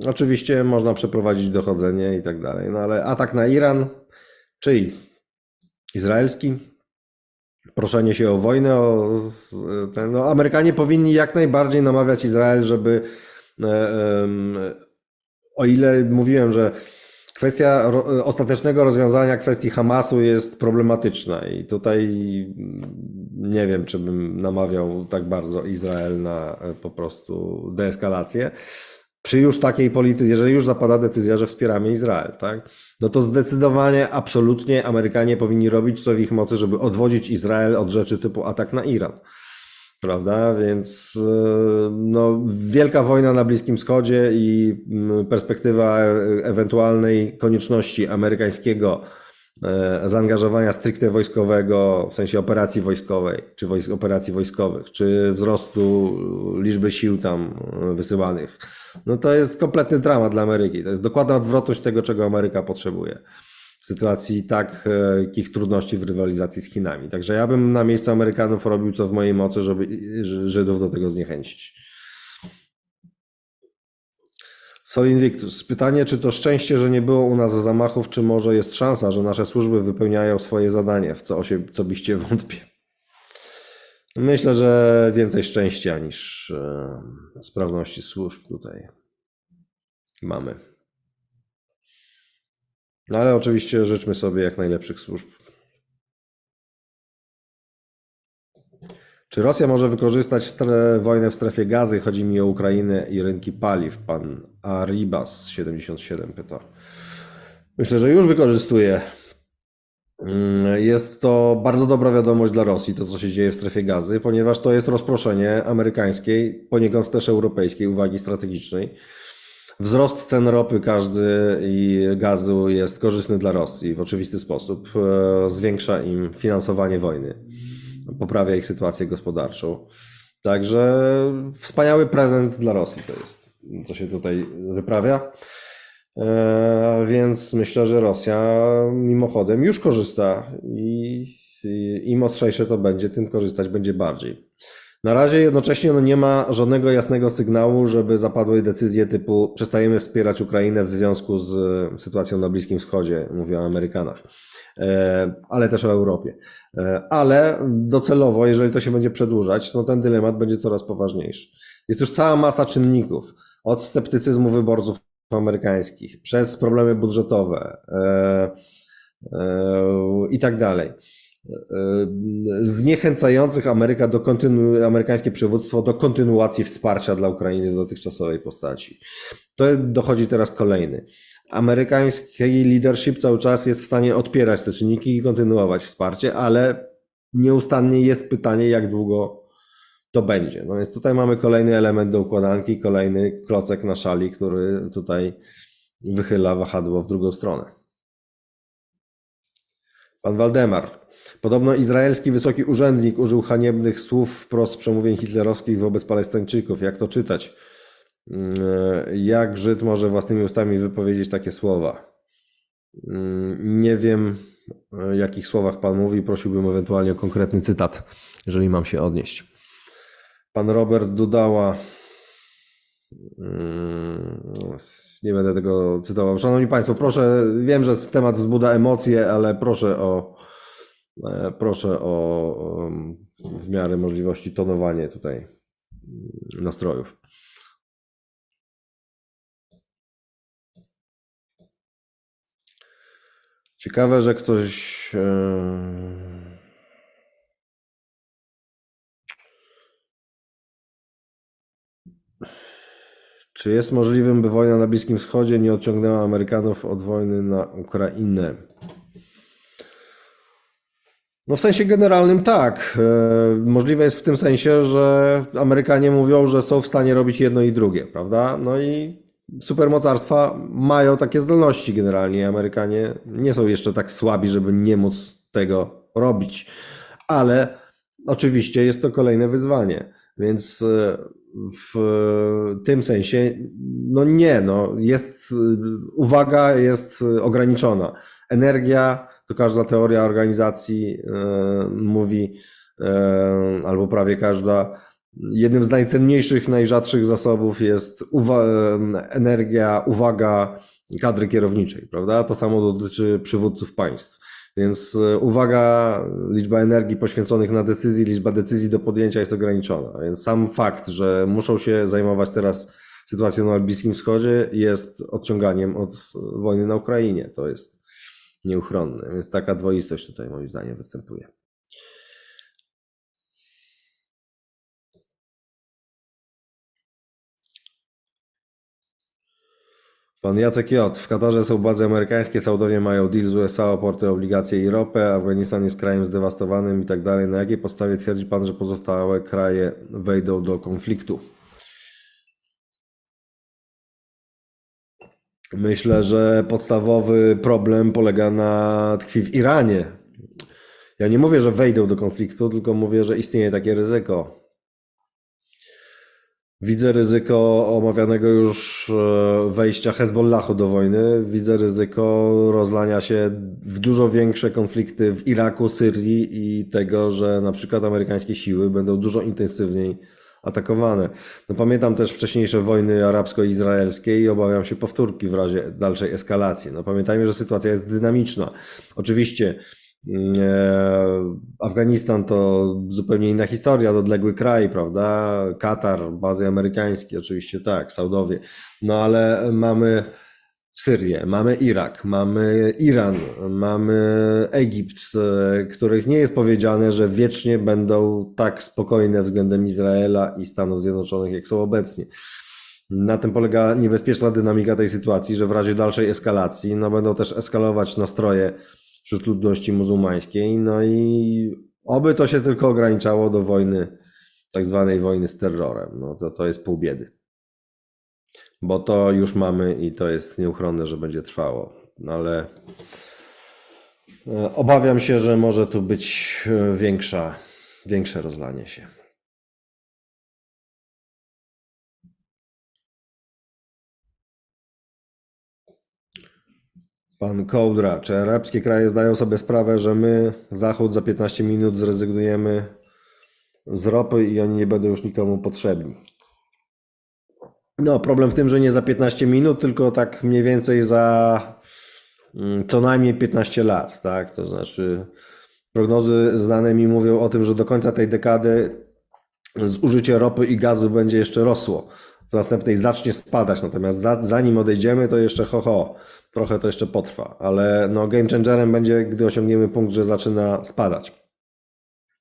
Oczywiście można przeprowadzić dochodzenie i tak dalej, no ale atak na Iran, czyj? Izraelski? Proszenie się o wojnę. O, ten, no, Amerykanie powinni jak najbardziej namawiać Izrael, żeby e, o ile mówiłem, że kwestia ostatecznego rozwiązania kwestii Hamasu jest problematyczna i tutaj nie wiem, czy bym namawiał tak bardzo Izrael na e, po prostu deeskalację przy już takiej polityce, jeżeli już zapada decyzja, że wspieramy Izrael, tak, no to zdecydowanie, absolutnie Amerykanie powinni robić co w ich mocy, żeby odwodzić Izrael od rzeczy typu atak na Iran. Prawda? Więc e, no, wielka wojna na Bliskim Wschodzie i mm, perspektywa e, ewentualnej konieczności amerykańskiego e, zaangażowania stricte wojskowego, w sensie operacji wojskowej, czy wojsk, operacji wojskowych, czy wzrostu liczby sił tam wysyłanych no to jest kompletny dramat dla Ameryki. To jest dokładna odwrotność tego, czego Ameryka potrzebuje w sytuacji takich trudności w rywalizacji z Chinami. Także ja bym na miejscu Amerykanów robił co w mojej mocy, żeby Żydów do tego zniechęcić. Sol Invictus. Pytanie, czy to szczęście, że nie było u nas zamachów, czy może jest szansa, że nasze służby wypełniają swoje zadanie, w co, się, co byście wątpię. Myślę, że więcej szczęścia niż e, sprawności służb tutaj mamy. No ale oczywiście życzmy sobie jak najlepszych służb. Czy Rosja może wykorzystać wojnę w strefie gazy? Chodzi mi o Ukrainę i rynki paliw. Pan Aribas 77 pyta. Myślę, że już wykorzystuje. Mm, jest to bardzo dobra wiadomość dla Rosji, to co się dzieje w strefie gazy, ponieważ to jest rozproszenie amerykańskiej, poniekąd też europejskiej uwagi strategicznej. Wzrost cen ropy każdy i gazu jest korzystny dla Rosji w oczywisty sposób. E, zwiększa im finansowanie wojny poprawia ich sytuację gospodarczą. Także wspaniały prezent dla Rosji to jest, co się tutaj wyprawia. E, więc myślę, że Rosja mimochodem już korzysta i im ostrzejsze to będzie, tym korzystać będzie bardziej. Na razie jednocześnie no nie ma żadnego jasnego sygnału, żeby zapadły decyzje typu przestajemy wspierać Ukrainę w związku z sytuacją na Bliskim Wschodzie, mówię o Amerykanach. E, ale też o Europie. E, ale docelowo, jeżeli to się będzie przedłużać, no ten dylemat będzie coraz poważniejszy. Jest już cała masa czynników, od sceptycyzmu wyborców amerykańskich, przez problemy budżetowe e, i tak dalej zniechęcających Ameryka do kontynu- amerykańskie przywództwo do kontynuacji wsparcia dla Ukrainy w dotychczasowej postaci. To dochodzi teraz kolejny amerykański leadership cały czas jest w stanie odpierać te czynniki i kontynuować wsparcie, ale nieustannie jest pytanie, jak długo to będzie. No więc tutaj mamy kolejny element do układanki, kolejny klocek na szali, który tutaj wychyla wahadło w drugą stronę. Pan Waldemar. Podobno izraelski wysoki urzędnik użył haniebnych słów wprost przemówień hitlerowskich wobec Palestyńczyków. Jak to czytać? Jak Żyd może własnymi ustami wypowiedzieć takie słowa? Nie wiem, o jakich słowach Pan mówi. Prosiłbym ewentualnie o konkretny cytat, jeżeli mam się odnieść. Pan Robert Dudała. Nie będę tego cytował. Szanowni Państwo, proszę, wiem, że temat wzbudza emocje, ale proszę o, e, proszę o w miarę możliwości tonowanie tutaj nastrojów. Ciekawe, że ktoś. Czy jest możliwym, by wojna na Bliskim Wschodzie nie odciągnęła Amerykanów od wojny na Ukrainę? No w sensie generalnym tak. E, możliwe jest w tym sensie, że Amerykanie mówią, że są w stanie robić jedno i drugie, prawda? No i supermocarstwa mają takie zdolności generalnie. Amerykanie nie są jeszcze tak słabi, żeby nie móc tego robić. Ale oczywiście jest to kolejne wyzwanie. Więc e, w tym sensie, no nie, no jest, uwaga jest ograniczona. Energia, to każda teoria organizacji e, mówi, e, albo prawie każda, jednym z najcenniejszych, najrzadszych zasobów jest uwa energia, uwaga kadry kierowniczej, prawda? To samo dotyczy przywódców państw. Więc e, uwaga, liczba energii poświęconych na decyzji, liczba decyzji do podjęcia jest ograniczona. Więc sam fakt, że muszą się zajmować teraz sytuacją na Bliskim Wschodzie jest odciąganiem od wojny na Ukrainie. To jest nieuchronne. Więc taka dwoistość tutaj moim zdaniem występuje. Pan Jacek J. W Katarze są bazy amerykańskie, Saudowie mają deal z USA o porty, obligacje i ropę, Afganistan jest krajem zdewastowanym i tak dalej. Na jakiej podstawie twierdzi Pan, że pozostałe kraje wejdą do konfliktu? Myślę, że podstawowy problem polega na tkwi w Iranie. Ja nie mówię, że wejdą do konfliktu, tylko mówię, że istnieje takie ryzyko. Widzę ryzyko omawianego już e, wejścia Hezbollahu do wojny. Widzę ryzyko rozlania się w dużo większe konflikty w Iraku, Syrii i tego, że na przykład amerykańskie siły będą dużo intensywniej atakowane. No pamiętam też wcześniejsze wojny arabsko-izraelskie i obawiam się powtórki w razie dalszej eskalacji. No pamiętajmy, że sytuacja jest dynamiczna. Oczywiście Afganistan to zupełnie inna historia, odległy kraj, prawda? Katar, bazy amerykańskie, oczywiście tak, Saudowie. No ale mamy Syrię, mamy Irak, mamy Iran, mamy Egipt, e, których nie jest powiedziane, że wiecznie będą tak spokojne względem Izraela i Stanów Zjednoczonych, jak są obecnie. Na tym polega niebezpieczna dynamika tej sytuacji, że w razie dalszej eskalacji no, będą też eskalować nastroje wśród ludności muzułmańskiej. No i oby to się tylko ograniczało do wojny, tak zwanej wojny z terrorem. No to, to jest pół biedy bo to już mamy i to jest nieuchronne, że będzie trwało. No ale e, obawiam się, że może tu być e, większa, większe rozlanie się. Pan Kołdra, czy arabskie kraje zdają sobie sprawę, że my, Zachód, za 15 minut zrezygnujemy z ropy i oni nie będą już nikomu potrzebni? No, problem w tym, że nie za 15 minut, tylko tak mniej więcej za mm, co najmniej 15 lat, tak? To znaczy, prognozy znane mi mówią o tym, że do końca tej dekady zużycie ropy i gazu będzie jeszcze rosło. W następnej zacznie spadać, natomiast za, zanim odejdziemy, to jeszcze ho, ho, trochę to jeszcze potrwa, ale no game changerem będzie, gdy osiągniemy punkt, że zaczyna spadać.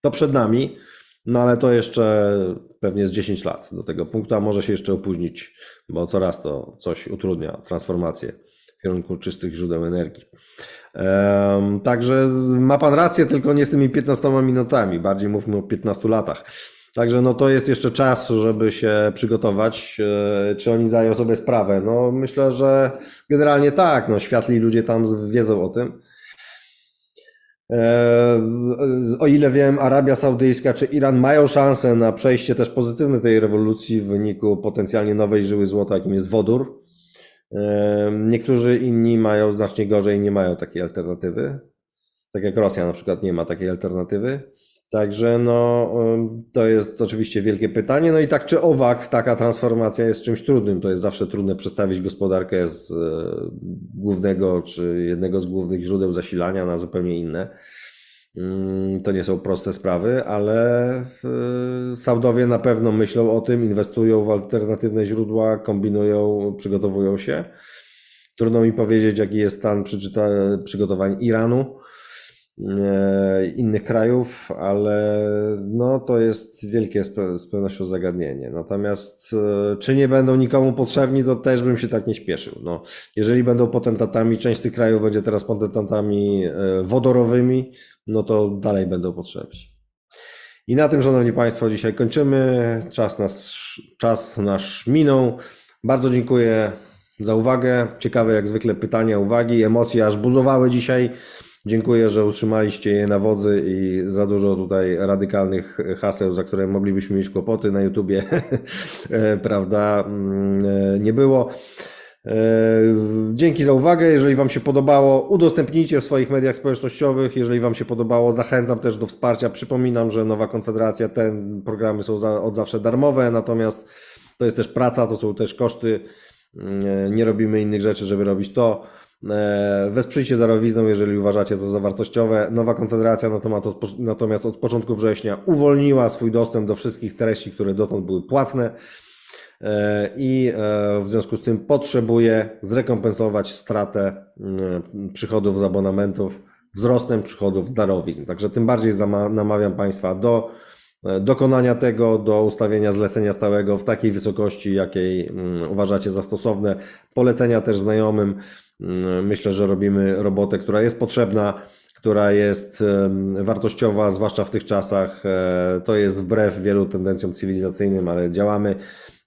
To przed nami. No ale to jeszcze pewnie z 10 lat do tego punktu, a może się jeszcze opóźnić, bo coraz to coś utrudnia transformację w kierunku czystych źródeł energii. Także ma Pan rację, tylko nie z tymi 15 minutami, bardziej mówmy o 15 latach. Także no to jest jeszcze czas, żeby się przygotować. E, czy oni zdają sobie sprawę? No myślę, że generalnie tak. No, światli ludzie tam wiedzą o tym. E, o ile wiem, Arabia Saudyjska czy Iran mają szansę na przejście też pozytywne tej rewolucji w wyniku potencjalnie nowej żyły złota, jakim jest wodór. E, niektórzy inni mają znacznie gorzej nie mają takiej alternatywy. Tak jak Rosja na przykład nie ma takiej alternatywy. Także no, to jest oczywiście wielkie pytanie. No i tak czy owak, taka transformacja jest czymś trudnym. To jest zawsze trudne przestawić gospodarkę z e, głównego czy jednego z głównych źródeł zasilania na zupełnie inne. Mm, to nie są proste sprawy, ale Saudowie na pewno myślą o tym, inwestują w alternatywne źródła, kombinują, przygotowują się. Trudno mi powiedzieć, jaki jest stan przygotowań Iranu innych krajów, ale no, to jest wielkie z pewnością zagadnienie. Natomiast e, czy nie będą nikomu potrzebni, to też bym się tak nie śpieszył. No, jeżeli będą potentatami, część tych krajów będzie teraz potentatami e, wodorowymi, no to dalej będą potrzebni. I na tym, Szanowni Państwo, dzisiaj kończymy. Czas nasz, czas nasz minął. Bardzo dziękuję za uwagę. Ciekawe jak zwykle pytania, uwagi, emocje aż buzowały dzisiaj. Dziękuję, że utrzymaliście je na wodzy i za dużo tutaj radykalnych haseł, za które moglibyśmy mieć kłopoty na YouTubie, prawda, mm, nie było. E, dzięki za uwagę. Jeżeli Wam się podobało, udostępnijcie w swoich mediach społecznościowych. Jeżeli Wam się podobało, zachęcam też do wsparcia. Przypominam, że Nowa Konfederacja, te programy są od zawsze darmowe, natomiast to jest też praca, to są też koszty. Mm, nie robimy innych rzeczy, żeby robić to. E, wesprzyjcie darowizną, jeżeli uważacie to za wartościowe. Nowa Konfederacja natomiast od początku września uwolniła swój dostęp do wszystkich treści, które dotąd były płatne e, i e, w związku z tym potrzebuje zrekompensować stratę przychodów z abonamentów wzrostem przychodów z darowizn. Także tym bardziej namawiam Państwa do dokonania tego, do ustawienia zlecenia stałego w takiej wysokości, jakiej uważacie za stosowne. Polecenia też znajomym. Mm, myślę, że robimy robotę, która jest potrzebna, która jest wartościowa, zwłaszcza w tych czasach. E, to jest wbrew wielu tendencjom cywilizacyjnym, ale działamy.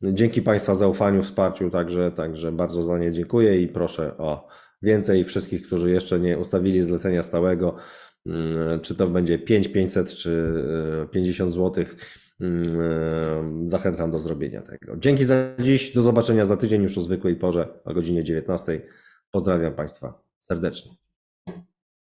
Dzięki Państwa zaufaniu, wsparciu, także, także bardzo za nie dziękuję i proszę o więcej wszystkich, którzy jeszcze nie ustawili zlecenia stałego, mm, czy to będzie 5, 500 czy 50 zł. Mm, zachęcam do zrobienia tego. Dzięki za dziś. Do zobaczenia za tydzień już o zwykłej porze o godzinie 19. Pozdrawiam Państwa serdecznie.